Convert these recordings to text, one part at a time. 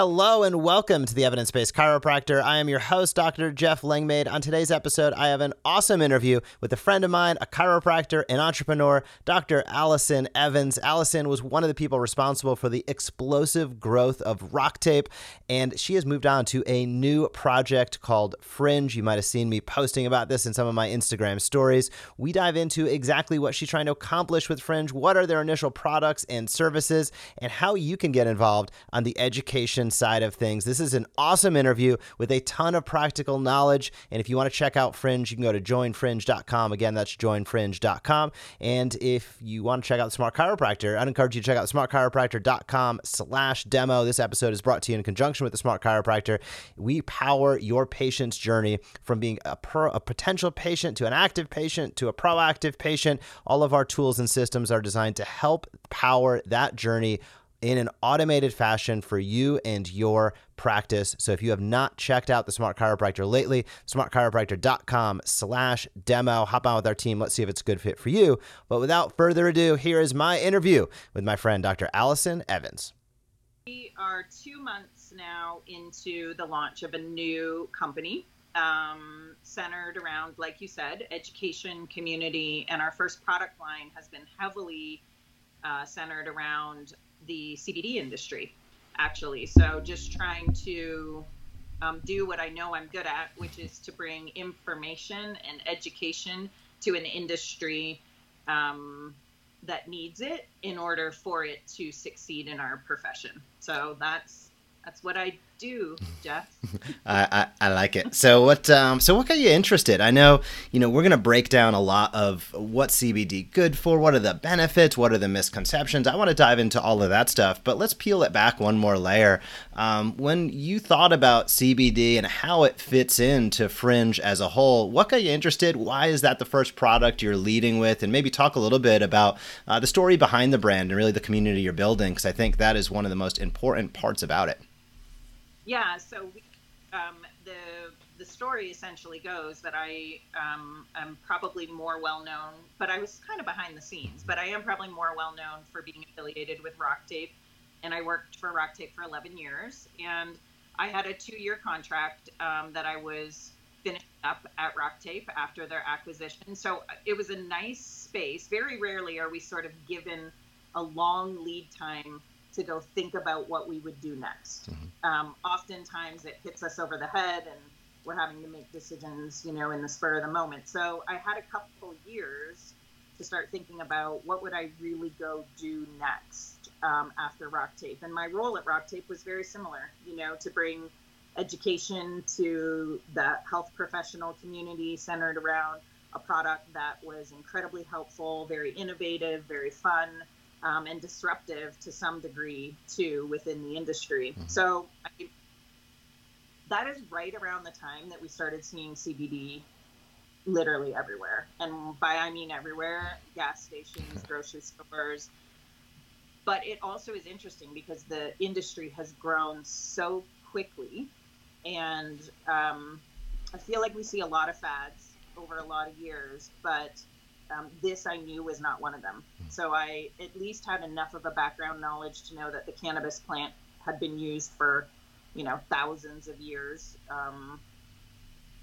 Hello and welcome to the Evidence Based Chiropractor. I am your host, Dr. Jeff Langmaid. On today's episode, I have an awesome interview with a friend of mine, a chiropractor and entrepreneur, Dr. Alyson Evans. Alyson was one of the people responsible for the explosive growth of Rock Tape, and she has moved on to a new project called Fringe. You might have seen me posting about this in some of my Instagram stories. We dive into exactly what she's trying to accomplish with Fringe, what are their initial products and services, and how you can get involved on the education side of things. This is an awesome interview with a ton of practical knowledge. And if you want to check out Fringe, you can go to joinfringe.com. Again, that's joinfringe.com. And if you want to check out Smart Chiropractor, I'd encourage you to check out smartchiropractor.com slash demo. This episode is brought to you in conjunction with the Smart Chiropractor. We power your patient's journey from being a, pro, a potential patient to an active patient to a proactive patient. All of our tools and systems are designed to help power that journey in an automated fashion for you and your practice. So if you have not checked out the Smart Chiropractor lately, smartchiropractor.com slash demo. Hop on with our team. Let's see if it's a good fit for you. But without further ado, here is my interview with my friend, Dr. Alyson Evans. We are two months now into the launch of a new company um, centered around, like you said, education, community, and our first product line has been heavily uh, centered around the CBD industry, actually. So just trying to um, do what I know I'm good at, which is to bring information and education to an industry um, that needs it in order for it to succeed in our profession. So that's that's what I do, Jeff. I, I, I, like it. So what um so what got you interested? I know you know we're gonna break down a lot of what CBD good for, what are the benefits, what are the misconceptions. I want to dive into all of that stuff, but let's peel it back one more layer. Um, when you thought about CBD and how it fits into Fringe as a whole, what got you interested? Why is that the first product you're leading with? And maybe talk a little bit about uh, the story behind the brand and really the community you're building, because I think that is one of the most important parts about it. Yeah, so we, um, the the story essentially goes that I um, am probably more well known, but I was kind of behind the scenes. But I am probably more well known for being affiliated with Rock Tape, and I worked for Rock Tape for 11 years, and I had a two year contract um, that I was finishing up at Rock Tape after their acquisition. So it was a nice space. Very rarely are we sort of given a long lead time to go think about what we would do next. Mm-hmm. Um, oftentimes it hits us over the head and we're having to make decisions, you know, in the spur of the moment. So I had a couple years to start thinking about what would I really go do next um, after Rock Tape. And my role at Rock Tape was very similar, you know, to bring education to the health professional community centered around a product that was incredibly helpful, very innovative, very fun, um, and disruptive to some degree too within the industry. Mm-hmm. So I, that is right around the time that we started seeing CBD literally everywhere. And by I mean everywhere, gas stations, grocery stores. But it also is interesting because the industry has grown so quickly. And um, I feel like we see a lot of fads over a lot of years, but um, this I knew was not one of them. Hmm. So I at least had enough of a background knowledge to know that the cannabis plant had been used for, you know, thousands of years um,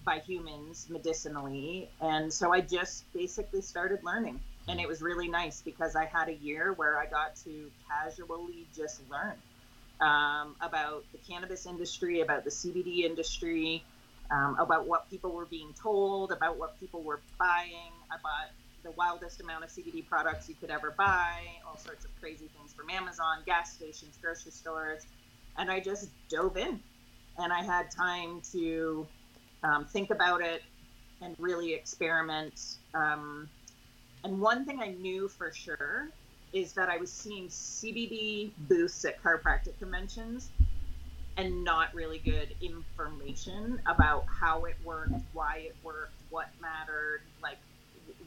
by humans medicinally. And so I just basically started learning. And it was really nice because I had a year where I got to casually just learn um, about the cannabis industry, about the CBD industry, um, about what people were being told, about what people were buying. I bought the wildest amount of CBD products you could ever buy, all sorts of crazy things from Amazon, gas stations, grocery stores. And I just dove in and I had time to um, think about it and really experiment. Um, and one thing I knew for sure is that I was seeing CBD booths at chiropractic conventions and not really good information about how it worked, why it worked, what mattered, like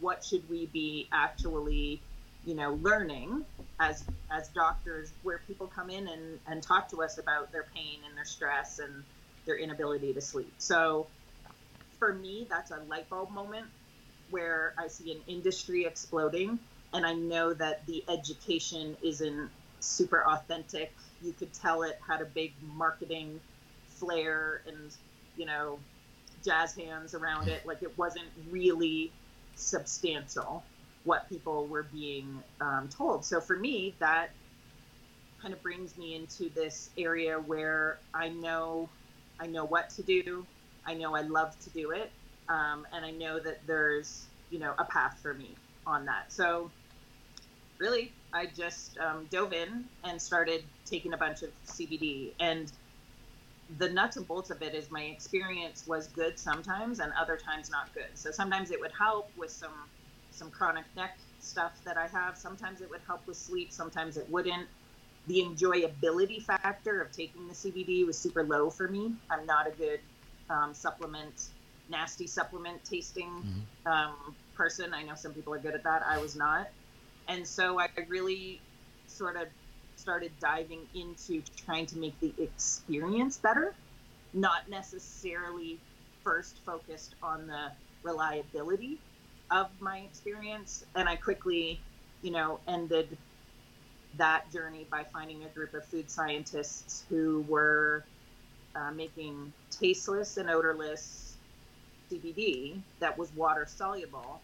what should we be actually you know learning as as doctors where people come in and and talk to us about their pain and their stress and their inability to sleep. So for me, that's a light bulb moment where I see an industry exploding and I know that the education isn't super authentic. You could tell it had a big marketing flair and, you know, jazz hands around it. Like it wasn't really substantial what people were being um, told. So for me, that kind of brings me into this area where I know I know what to do. I know I love to do it, um, and I know that there's you know a path for me on that. So really, I just um, dove in and started taking a bunch of CBD. And the nuts and bolts of it is my experience was good sometimes, and other times not good. So sometimes it would help with some some chronic neck stuff that I have. Sometimes it would help with sleep. Sometimes it wouldn't. The enjoyability factor of taking the CBD was super low for me. I'm not a good um, supplement, nasty supplement tasting mm-hmm. um, person. I know some people are good at that. I was not. And so I really sort of started diving into trying to make the experience better, not necessarily first focused on the reliability of my experience. And I quickly, you know, ended that journey by finding a group of food scientists who were uh, making tasteless and odorless CBD that was water soluble.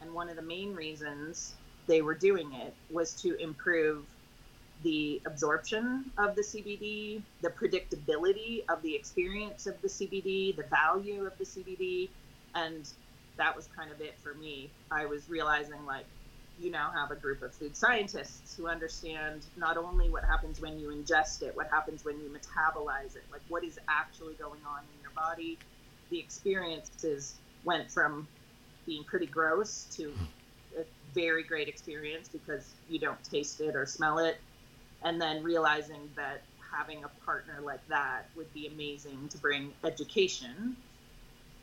And one of the main reasons they were doing it was to improve the absorption of the CBD, the predictability of the experience of the CBD, the value of the CBD, and that was kind of it for me. I was realizing like you now have a group of food scientists who understand not only what happens when you ingest it, what happens when you metabolize it, like what is actually going on in your body. The experiences went from being pretty gross to a very great experience because you don't taste it or smell it. And then realizing that having a partner like that would be amazing to bring education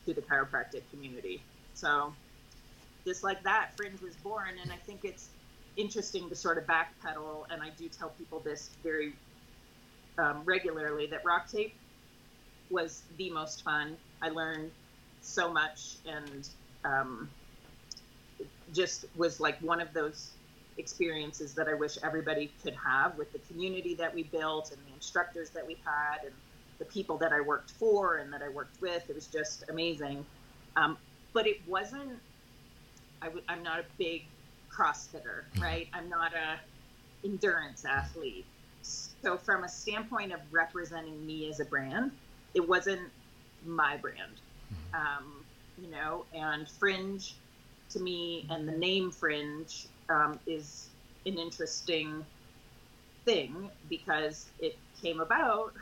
to the chiropractic community. So, just like that, Fringe was born. And I think it's interesting to sort of backpedal. And I do tell people this very um, regularly that rock tape was the most fun. I learned so much and um, just was like one of those experiences that I wish everybody could have with the community that we built and the instructors that we had and the people that I worked for and that I worked with. It was just amazing. Um, but it wasn't, i w- I'm not a big CrossFitter, mm-hmm. right? I'm not a endurance athlete. So from a standpoint of representing me as a brand, it wasn't my brand. Mm-hmm. Um, you know, and Fringe to me, and the name Fringe um, is an interesting thing because it came about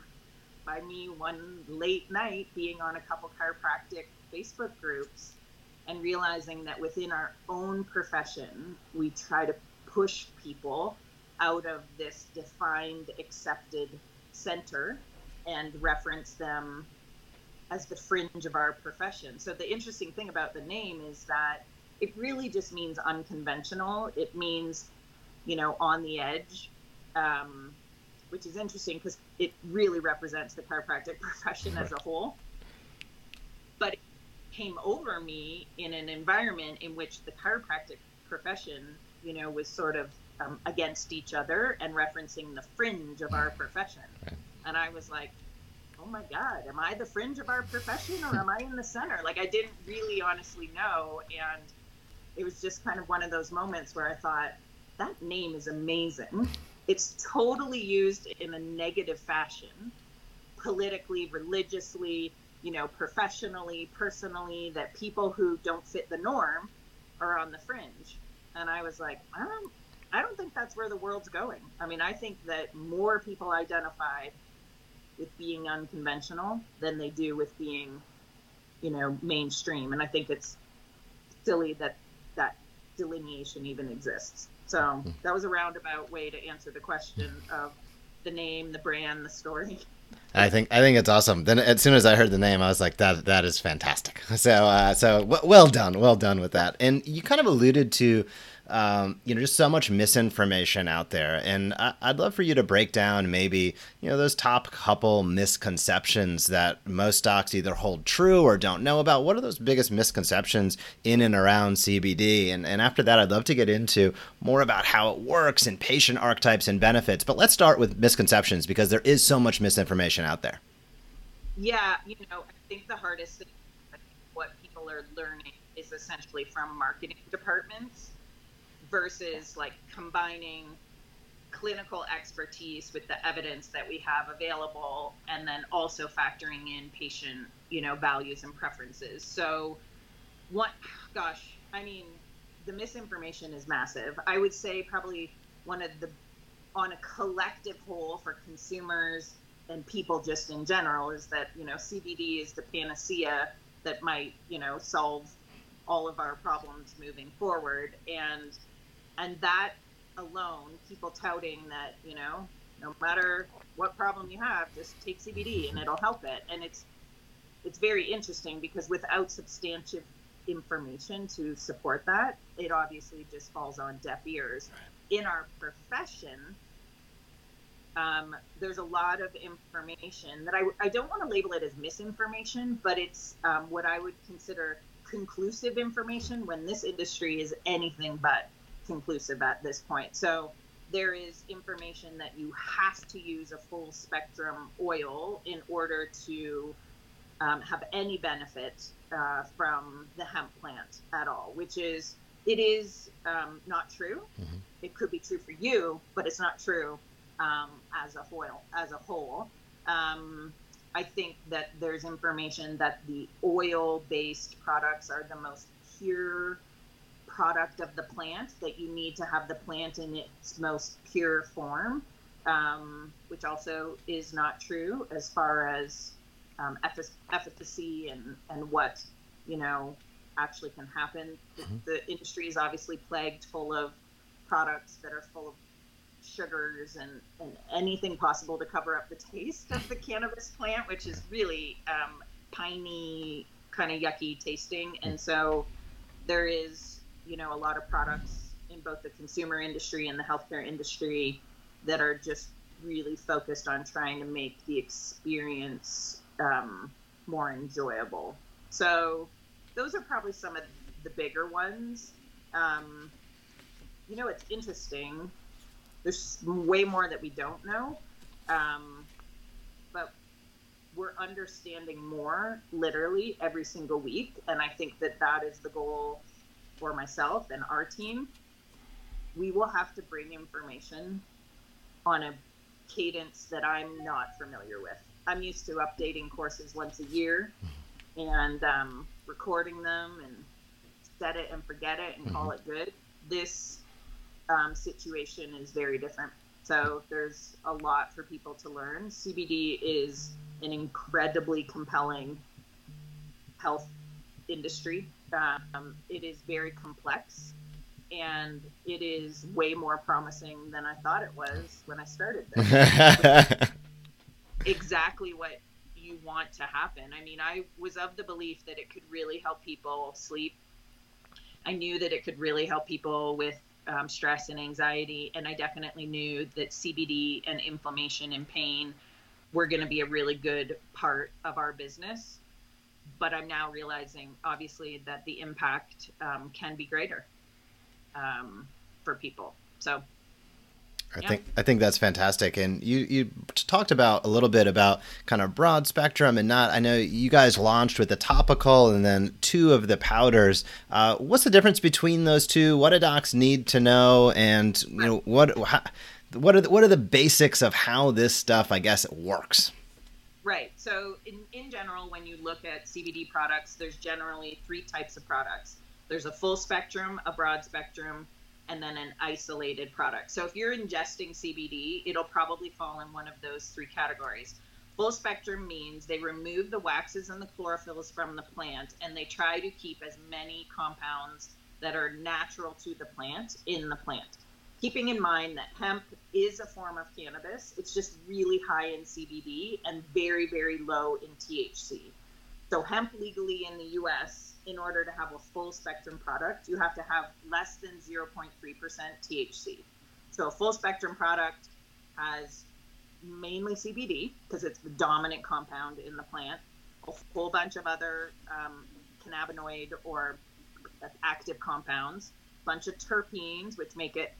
by me one late night being on a couple chiropractic Facebook groups and realizing that within our own profession, we try to push people out of this defined, accepted center and reference them as the fringe of our profession. So the interesting thing about the name is that it really just means unconventional. It means, you know, on the edge, um, which is interesting because it really represents the chiropractic profession as a whole. But it came over me in an environment in which the chiropractic profession, you know, was sort of um, against each other and referencing the fringe of our profession. And I was like, oh my God, am I the fringe of our profession or am I in the center? Like, I didn't really honestly know. And it was just kind of one of those moments where I thought, that name is amazing. It's totally used in a negative fashion, politically, religiously, you know, professionally, personally, that people who don't fit the norm are on the fringe. And I was like, I don't, I don't think that's where the world's going. I mean, I think that more people identify with being unconventional than they do with being, you know, mainstream. And I think it's silly that delineation even exists. So that was a roundabout way to answer the question of the name, the brand, the story. I think I think it's awesome. Then as soon as I heard the name, I was like, that that is fantastic. So uh, so w- well done, well done with that. And you kind of alluded to um, you know, just so much misinformation out there. And I, would love for you to break down maybe, you know, those top couple misconceptions that most docs either hold true or don't know about. What are those biggest misconceptions in and around CBD? And, and after that, I'd love to get into more about how it works and patient archetypes and benefits. But let's start with misconceptions because there is so much misinformation out there. Yeah, you know, I think the hardest thing, what people are learning is essentially from marketing departments versus like combining clinical expertise with the evidence that we have available and then also factoring in patient you know values and preferences. So what gosh i mean the misinformation is massive. I would say probably one of the on a collective whole for consumers and people just in general is that you know cbd is the panacea that might you know solve all of our problems moving forward. And and that alone people touting that you know no matter what problem you have just take cbd and it'll help it. And it's it's very interesting because without substantive information to support that it obviously just falls on deaf ears. In our profession um, there's a lot of information that I, I don't want to label it as misinformation, but it's um, what I would consider conclusive information when this industry is anything but conclusive at this point. So there is information that you have to use a full spectrum oil in order to um, have any benefit uh, from the hemp plant at all, which is it is um, not true. Mm-hmm. It could be true for you, but it's not true um, as a whole. As a whole, um, I think that there's information that the oil-based products are the most pure product of the plant. That you need to have the plant in its most pure form, um, which also is not true as far as um, efficacy and and what you know actually can happen. Mm-hmm. The, the industry is obviously plagued full of products that are full of sugars and, and anything possible to cover up the taste of the cannabis plant, which is really um, piney, kind of yucky tasting. And so there is, you know, a lot of products in both the consumer industry and the healthcare industry that are just really focused on trying to make the experience um, more enjoyable. So those are probably some of the bigger ones. Um, you know, it's interesting there's way more that we don't know. Um, but we're understanding more literally every single week. And I think that that is the goal for myself and our team. We will have to bring information on a cadence that I'm not familiar with. I'm used to updating courses once a year and um, recording them and set it and forget it and mm-hmm. call it good. This um, situation is very different. So there's a lot for people to learn. CBD is an incredibly compelling health industry. Um, it is very complex and it is way more promising than I thought it was when I started this. exactly what you want to happen. I mean, I was of the belief that it could really help people sleep. I knew that it could really help people with um, stress and anxiety. And I definitely knew that CBD and inflammation and pain were going to be a really good part of our business. But I'm now realizing, obviously, that the impact um, can be greater um, for people. So I yeah. think I think that's fantastic. And you you talked about a little bit about kind of broad spectrum and not. I know you guys launched with the topical and then two of the powders. Uh, what's the difference between those two? What do docs need to know? And you know what how, what are the, what are the basics of how this stuff I guess works? Right. So in in general, when you look at CBD products, there's generally three types of products. There's a full spectrum, a broad spectrum, and then an isolated product. So if you're ingesting CBD, it'll probably fall in one of those three categories. Full spectrum means they remove the waxes and the chlorophylls from the plant and they try to keep as many compounds that are natural to the plant in the plant. Keeping in mind that hemp is a form of cannabis, it's just really high in CBD and very, very low in THC. So, hemp legally in the US in order to have a full spectrum product, you have to have less than 0.3% THC. So a full spectrum product has mainly CBD because it's the dominant compound in the plant, a whole bunch of other um, cannabinoid or active compounds, a bunch of terpenes which make it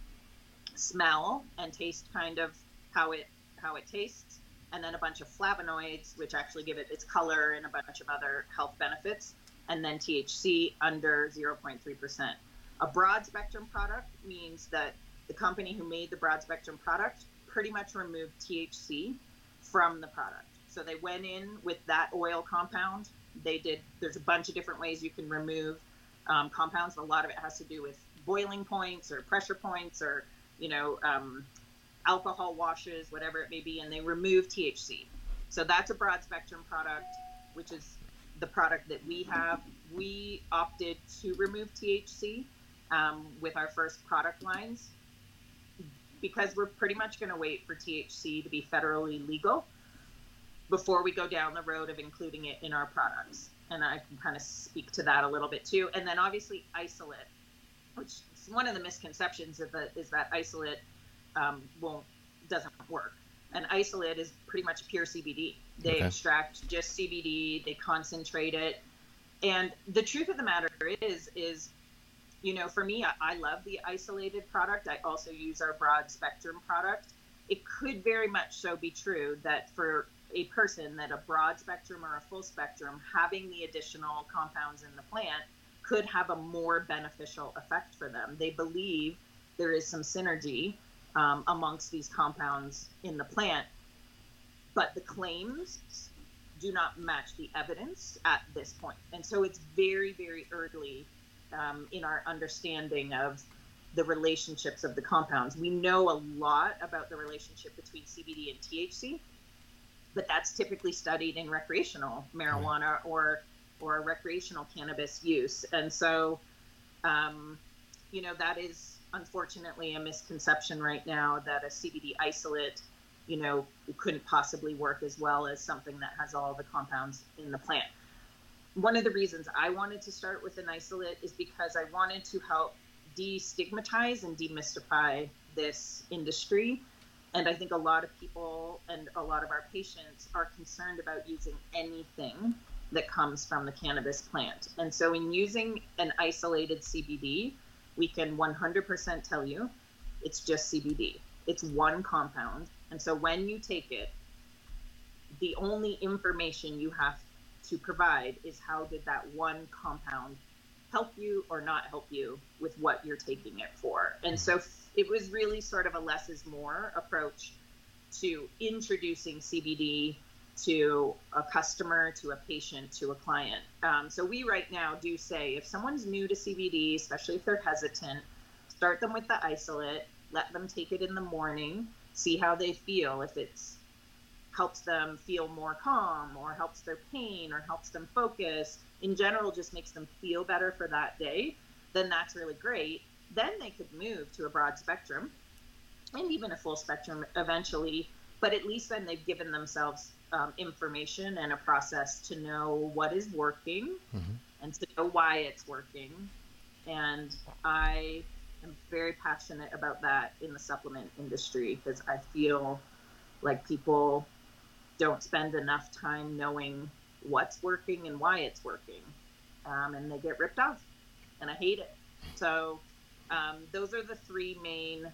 smell and taste kind of how it how it tastes, and then a bunch of flavonoids which actually give it its color and a bunch of other health benefits, and then THC under 0.3%. A broad spectrum product means that the company who made the broad spectrum product pretty much removed THC from the product. So they went in with that oil compound. They did, there's a bunch of different ways you can remove um, compounds. A lot of it has to do with boiling points or pressure points or, you know, um, alcohol washes, whatever it may be, and they remove THC. So that's a broad spectrum product, which is the product that we have. We opted to remove THC um, with our first product lines because we're pretty much going to wait for THC to be federally legal before we go down the road of including it in our products. And I can kind of speak to that a little bit too. And then obviously isolate, which one of the misconceptions of the, is that isolate um, won't doesn't work. And isolate is pretty much pure CBD. They okay. extract just CBD, they concentrate it. And the truth of the matter is, is you know, for me, I, I love the isolated product. I also use our broad spectrum product. It could very much so be true that for a person that a broad spectrum or a full spectrum having the additional compounds in the plant could have a more beneficial effect for them. They believe there is some synergy um, amongst these compounds in the plant, but the claims do not match the evidence at this point. And so it's very, very early um, in our understanding of the relationships of the compounds. We know a lot about the relationship between CBD and THC, but that's typically studied in recreational marijuana or or recreational cannabis use. And so, um, you know, that is unfortunately a misconception right now that a CBD isolate, you know, couldn't possibly work as well as something that has all the compounds in the plant one of the reasons I wanted to start with an isolate is because I wanted to help destigmatize and demystify this industry. And I think a lot of people and a lot of our patients are concerned about using anything that comes from the cannabis plant. And so, in using an isolated CBD, we can 100% tell you it's just CBD. It's one compound. And so, when you take it, the only information you have to provide is how did that one compound help you or not help you with what you're taking it for. And so it was really sort of a less is more approach to introducing CBD to a customer, to a patient, to a client. Um, so we right now do say if someone's new to CBD, especially if they're hesitant, start them with the isolate, let them take it in the morning, see how they feel. If it helps them feel more calm or helps their pain or helps them focus, in general, just makes them feel better for that day, then that's really great. Then they could move to a broad spectrum and even a full spectrum eventually. But at least then they've given themselves um, information and a process to know what is working mm-hmm. and to know why it's working. And I am very passionate about that in the supplement industry because I feel like people don't spend enough time knowing what's working and why it's working. Um, and they get ripped off. And I hate it. So, um, those are the three main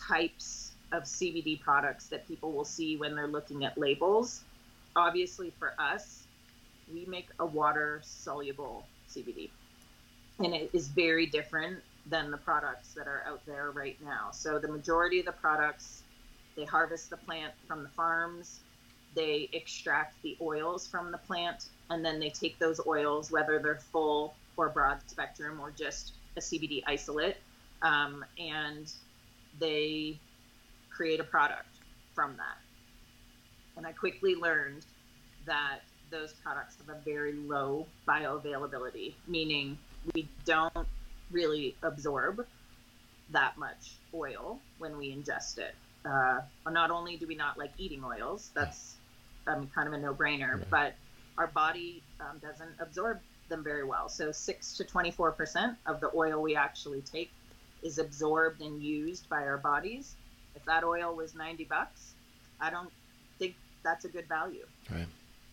types of CBD products that people will see when they're looking at labels. Obviously, for us, we make a water soluble CBD. And it is very different than the products that are out there right now. So, the majority of the products, they harvest the plant from the farms they extract the oils from the plant and then they take those oils, whether they're full or broad spectrum or just a CBD isolate, um, and they create a product from that. And I quickly learned that those products have a very low bioavailability, meaning we don't really absorb that much oil when we ingest it. Uh, not only do we not like eating oils, that's um, kind of a no-brainer. But our body um, doesn't absorb them very well. So 6 to 24% of the oil we actually take is absorbed and used by our bodies. If that oil was 90 bucks, I don't think that's a good value right.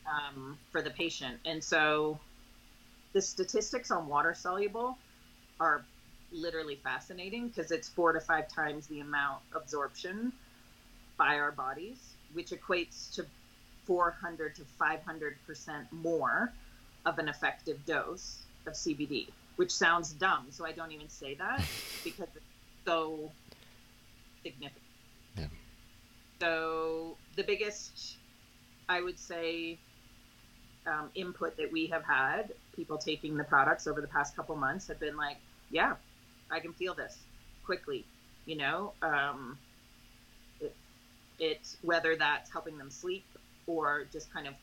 um, for the patient. And so the statistics on water soluble are literally fascinating because it's four to five times the amount absorption by our bodies, which equates to 400 to 500 percent more of an effective dose of CBD, which sounds dumb. So I don't even say that because it's so significant. Yeah. So the biggest, I would say, um, input that we have had, people taking the products over the past couple months have been like, yeah, I can feel this quickly. You know, um, it, it whether that's helping them sleep or just kind of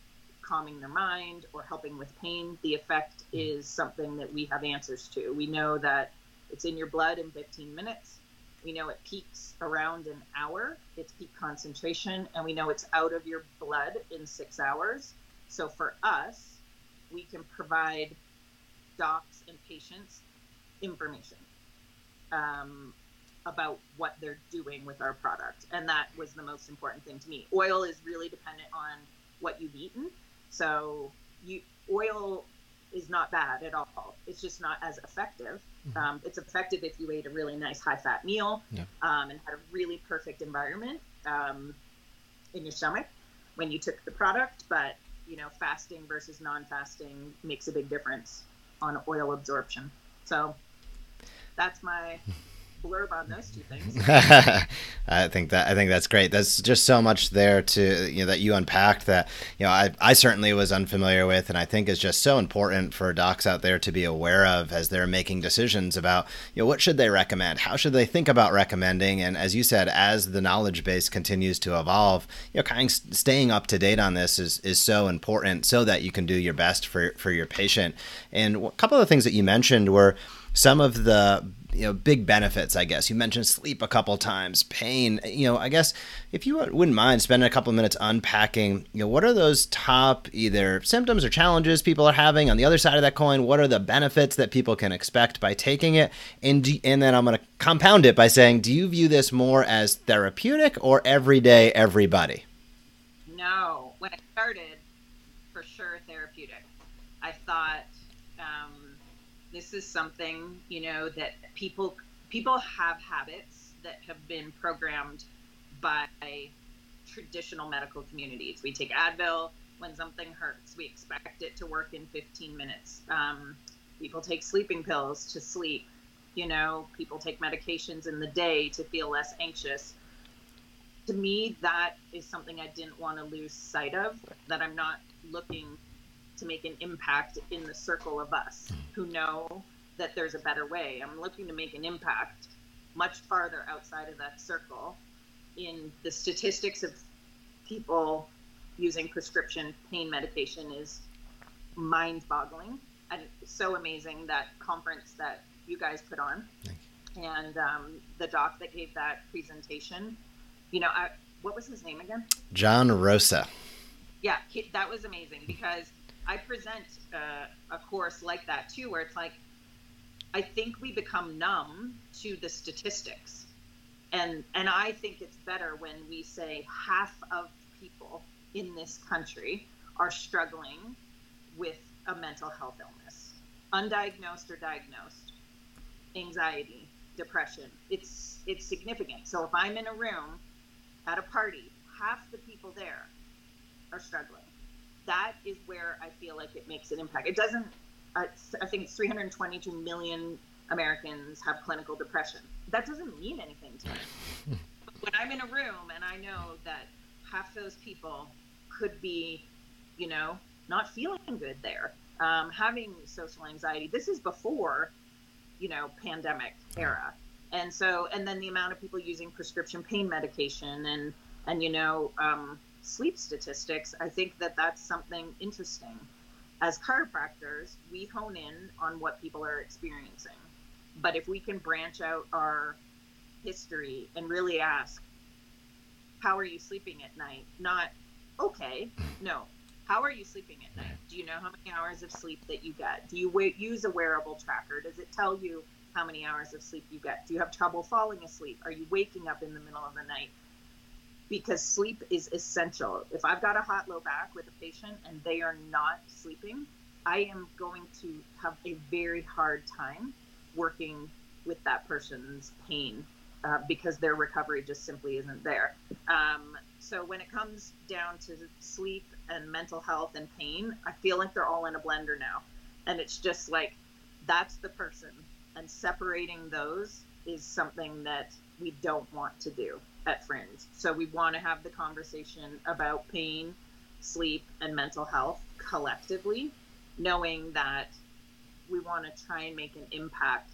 calming their mind or helping with pain, the effect is something that we have answers to. We know that it's in your blood in 15 minutes. We know it peaks around an hour, its peak concentration, and we know it's out of your blood in six hours. So for us, we can provide docs and patients information um, about what they're doing with our product. And that was the most important thing to me. Oil is really dependent on what you've eaten. So you oil is not bad at all. It's just not as effective. Mm-hmm. Um, it's effective if you ate a really nice high fat meal yeah. um, and had a really perfect environment um, in your stomach when you took the product. But you know, fasting versus non-fasting makes a big difference on oil absorption. So that's my blurb on those two things. I think that I think that's great. There's just so much there to you know that you unpacked that you know I I certainly was unfamiliar with, and I think is just so important for docs out there to be aware of as they're making decisions about you know what should they recommend, how should they think about recommending, and as you said, as the knowledge base continues to evolve, you know, kind of staying up to date on this is is so important so that you can do your best for for your patient. And a couple of the things that you mentioned were some of the you know big benefits i guess. You mentioned sleep a couple times pain. You know i guess if you wouldn't mind spending a couple of minutes unpacking you know what are those top either symptoms or challenges people are having on the other side of that coin? What are the benefits that people can expect by taking it? And do, and then i'm going to compound it by saying do you view this more as therapeutic or everyday everybody? No. When i started for sure therapeutic. I thought um, this is something you know that people people have habits that have been programmed by traditional medical communities. We take Advil when something hurts. We expect it to work in 15 minutes. Um, people take sleeping pills to sleep. You know, people take medications in the day to feel less anxious. To me, that is something I didn't want to lose sight of. That I'm not looking to make an impact in the circle of us who know that there's a better way. I'm looking to make an impact much farther outside of that circle in the statistics of people using prescription pain medication is mind-boggling and so amazing that conference that you guys put on. And um, the doc that gave that presentation you know I, what was his name again? John rosa. Yeah that was amazing because I present uh, a course like that too, where it's like, I think we become numb to the statistics, and and I think it's better when we say half of people in this country are struggling with a mental health illness, undiagnosed or diagnosed, anxiety, depression. It's it's significant. So if I'm in a room at a party, half the people there are struggling that is where I feel like it makes an impact. It doesn't. I, I think it's 322 million Americans have clinical depression. That doesn't mean anything to me. when I'm in a room and I know that half those people could be, you know, not feeling good there, um, having social anxiety. This is before, you know, pandemic era, and so and then the amount of people using prescription pain medication and and you know um, sleep statistics, I think that that's something interesting. As chiropractors, we hone in on what people are experiencing. But if we can branch out our history and really ask, how are you sleeping at night? Not, okay, no, how are you sleeping at night? Do you know how many hours of sleep that you get? Do you wait, use a wearable tracker? Does it tell you how many hours of sleep you get? Do you have trouble falling asleep? Are you waking up in the middle of the night? Because sleep is essential. If I've got a hot low back with a patient and they are not sleeping, I am going to have a very hard time working with that person's pain uh, because their recovery just simply isn't there. Um, so when it comes down to sleep and mental health and pain, I feel like they're all in a blender now. And it's just like that's the person. And separating those is something that we don't want to do at Fringe. So we want to have the conversation about pain, sleep, and mental health collectively, knowing that we want to try and make an impact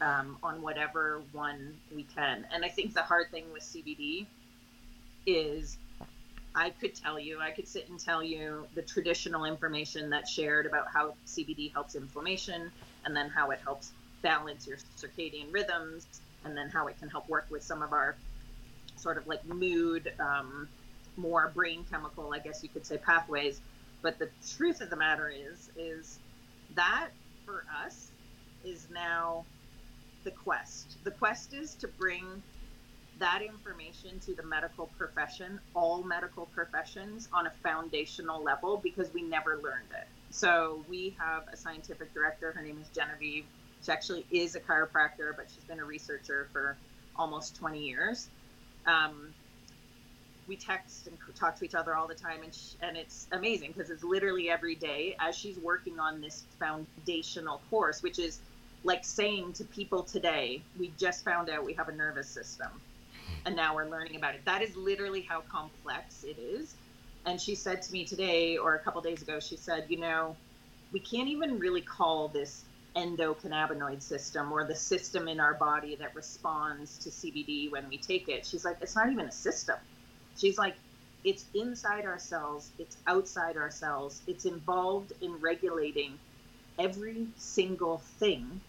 um, on whatever one we can. And I think the hard thing with CBD is I could tell you, I could sit and tell you the traditional information that's shared about how CBD helps inflammation and then how it helps balance your circadian rhythms and then how it can help work with some of our sort of like mood, um, more brain chemical, I guess you could say, pathways. But the truth of the matter is, is that for us is now the quest. The quest is to bring that information to the medical profession, all medical professions, on a foundational level because we never learned it. So we have a scientific director. Her name is Genevieve. She actually is a chiropractor, but she's been a researcher for almost 20 years. Um, we text and talk to each other all the time, and, she, and it's amazing because it's literally every day as she's working on this foundational course, which is like saying to people today, we just found out we have a nervous system and now we're learning about it. That is literally how complex it is. And she said to me today or a couple days ago, she said, you know, we can't even really call this endocannabinoid system or the system in our body that responds to CBD when we take it. She's like, it's not even a system. She's like, it's inside our cells, it's outside our cells, it's involved in regulating every single thing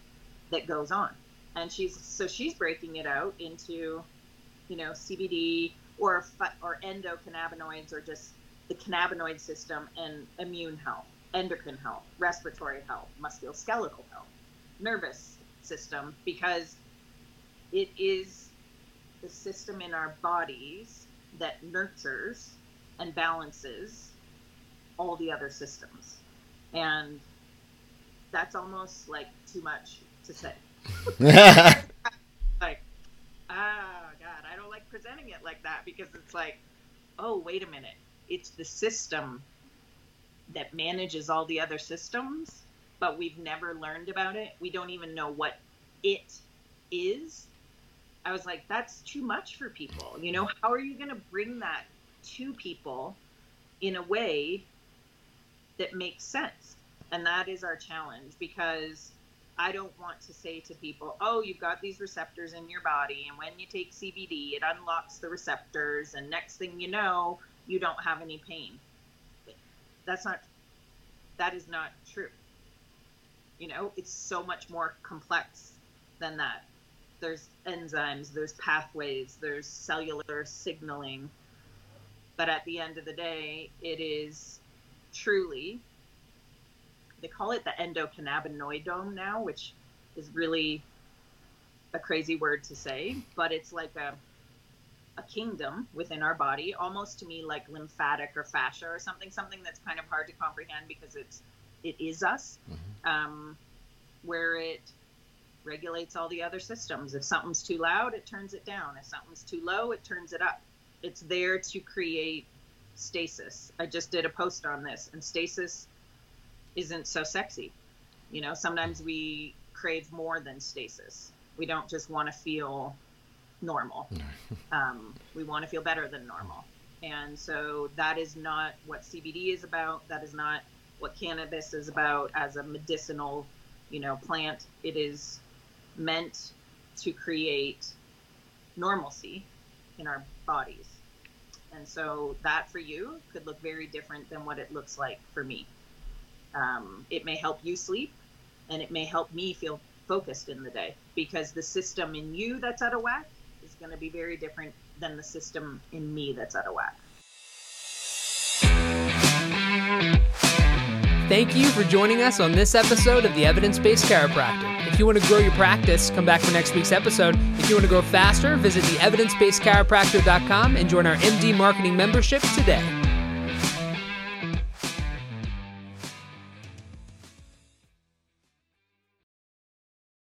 that goes on. And she's so she's breaking it out into you know, CBD or or endocannabinoids or just the cannabinoid system and immune health, endocrine health, respiratory health, musculoskeletal health, nervous system, because it is the system in our bodies that nurtures and balances all the other systems. And that's almost like too much to say. like, ah, oh God, I don't like presenting it like that because it's like, oh, wait a minute. It's the system that manages all the other systems, but we've never learned about it. We don't even know what it is. I was like, that's too much for people. You know, how are you going to bring that to people in a way that makes sense? And that is our challenge because I don't want to say to people, oh, you've got these receptors in your body, and when you take CBD, it unlocks the receptors, and next thing you know, you don't have any pain. That's not, that is not true. You know, it's so much more complex than that. There's enzymes, there's pathways, there's cellular signaling. But at the end of the day, it is truly they call it the endocannabinoidome now, which is really a crazy word to say, but it's like a a kingdom within our body, almost to me like lymphatic or fascia or something, something that's kind of hard to comprehend because it's it is us, mm-hmm. um, where it regulates all the other systems. If something's too loud, it turns it down. If something's too low, it turns it up. It's there to create stasis. I just did a post on this, and stasis isn't so sexy. You know, sometimes we crave more than stasis. We don't just want to feel normal. um, we want to feel better than normal. And so that is not what CBD is about. That is not what cannabis is about as a medicinal, you know, plant. It is meant to create normalcy in our bodies. And so that for you could look very different than what it looks like for me. Um, it may help you sleep and it may help me feel focused in the day because the system in you that's out of whack going to be very different than the system in me that's out of whack. Thank you for joining us on this episode of the Evidence Based Chiropractor. If you want to grow your practice, come back for next week's episode. If you want to grow faster, visit the evidencebasedchiropractor.com and join our MD marketing membership today.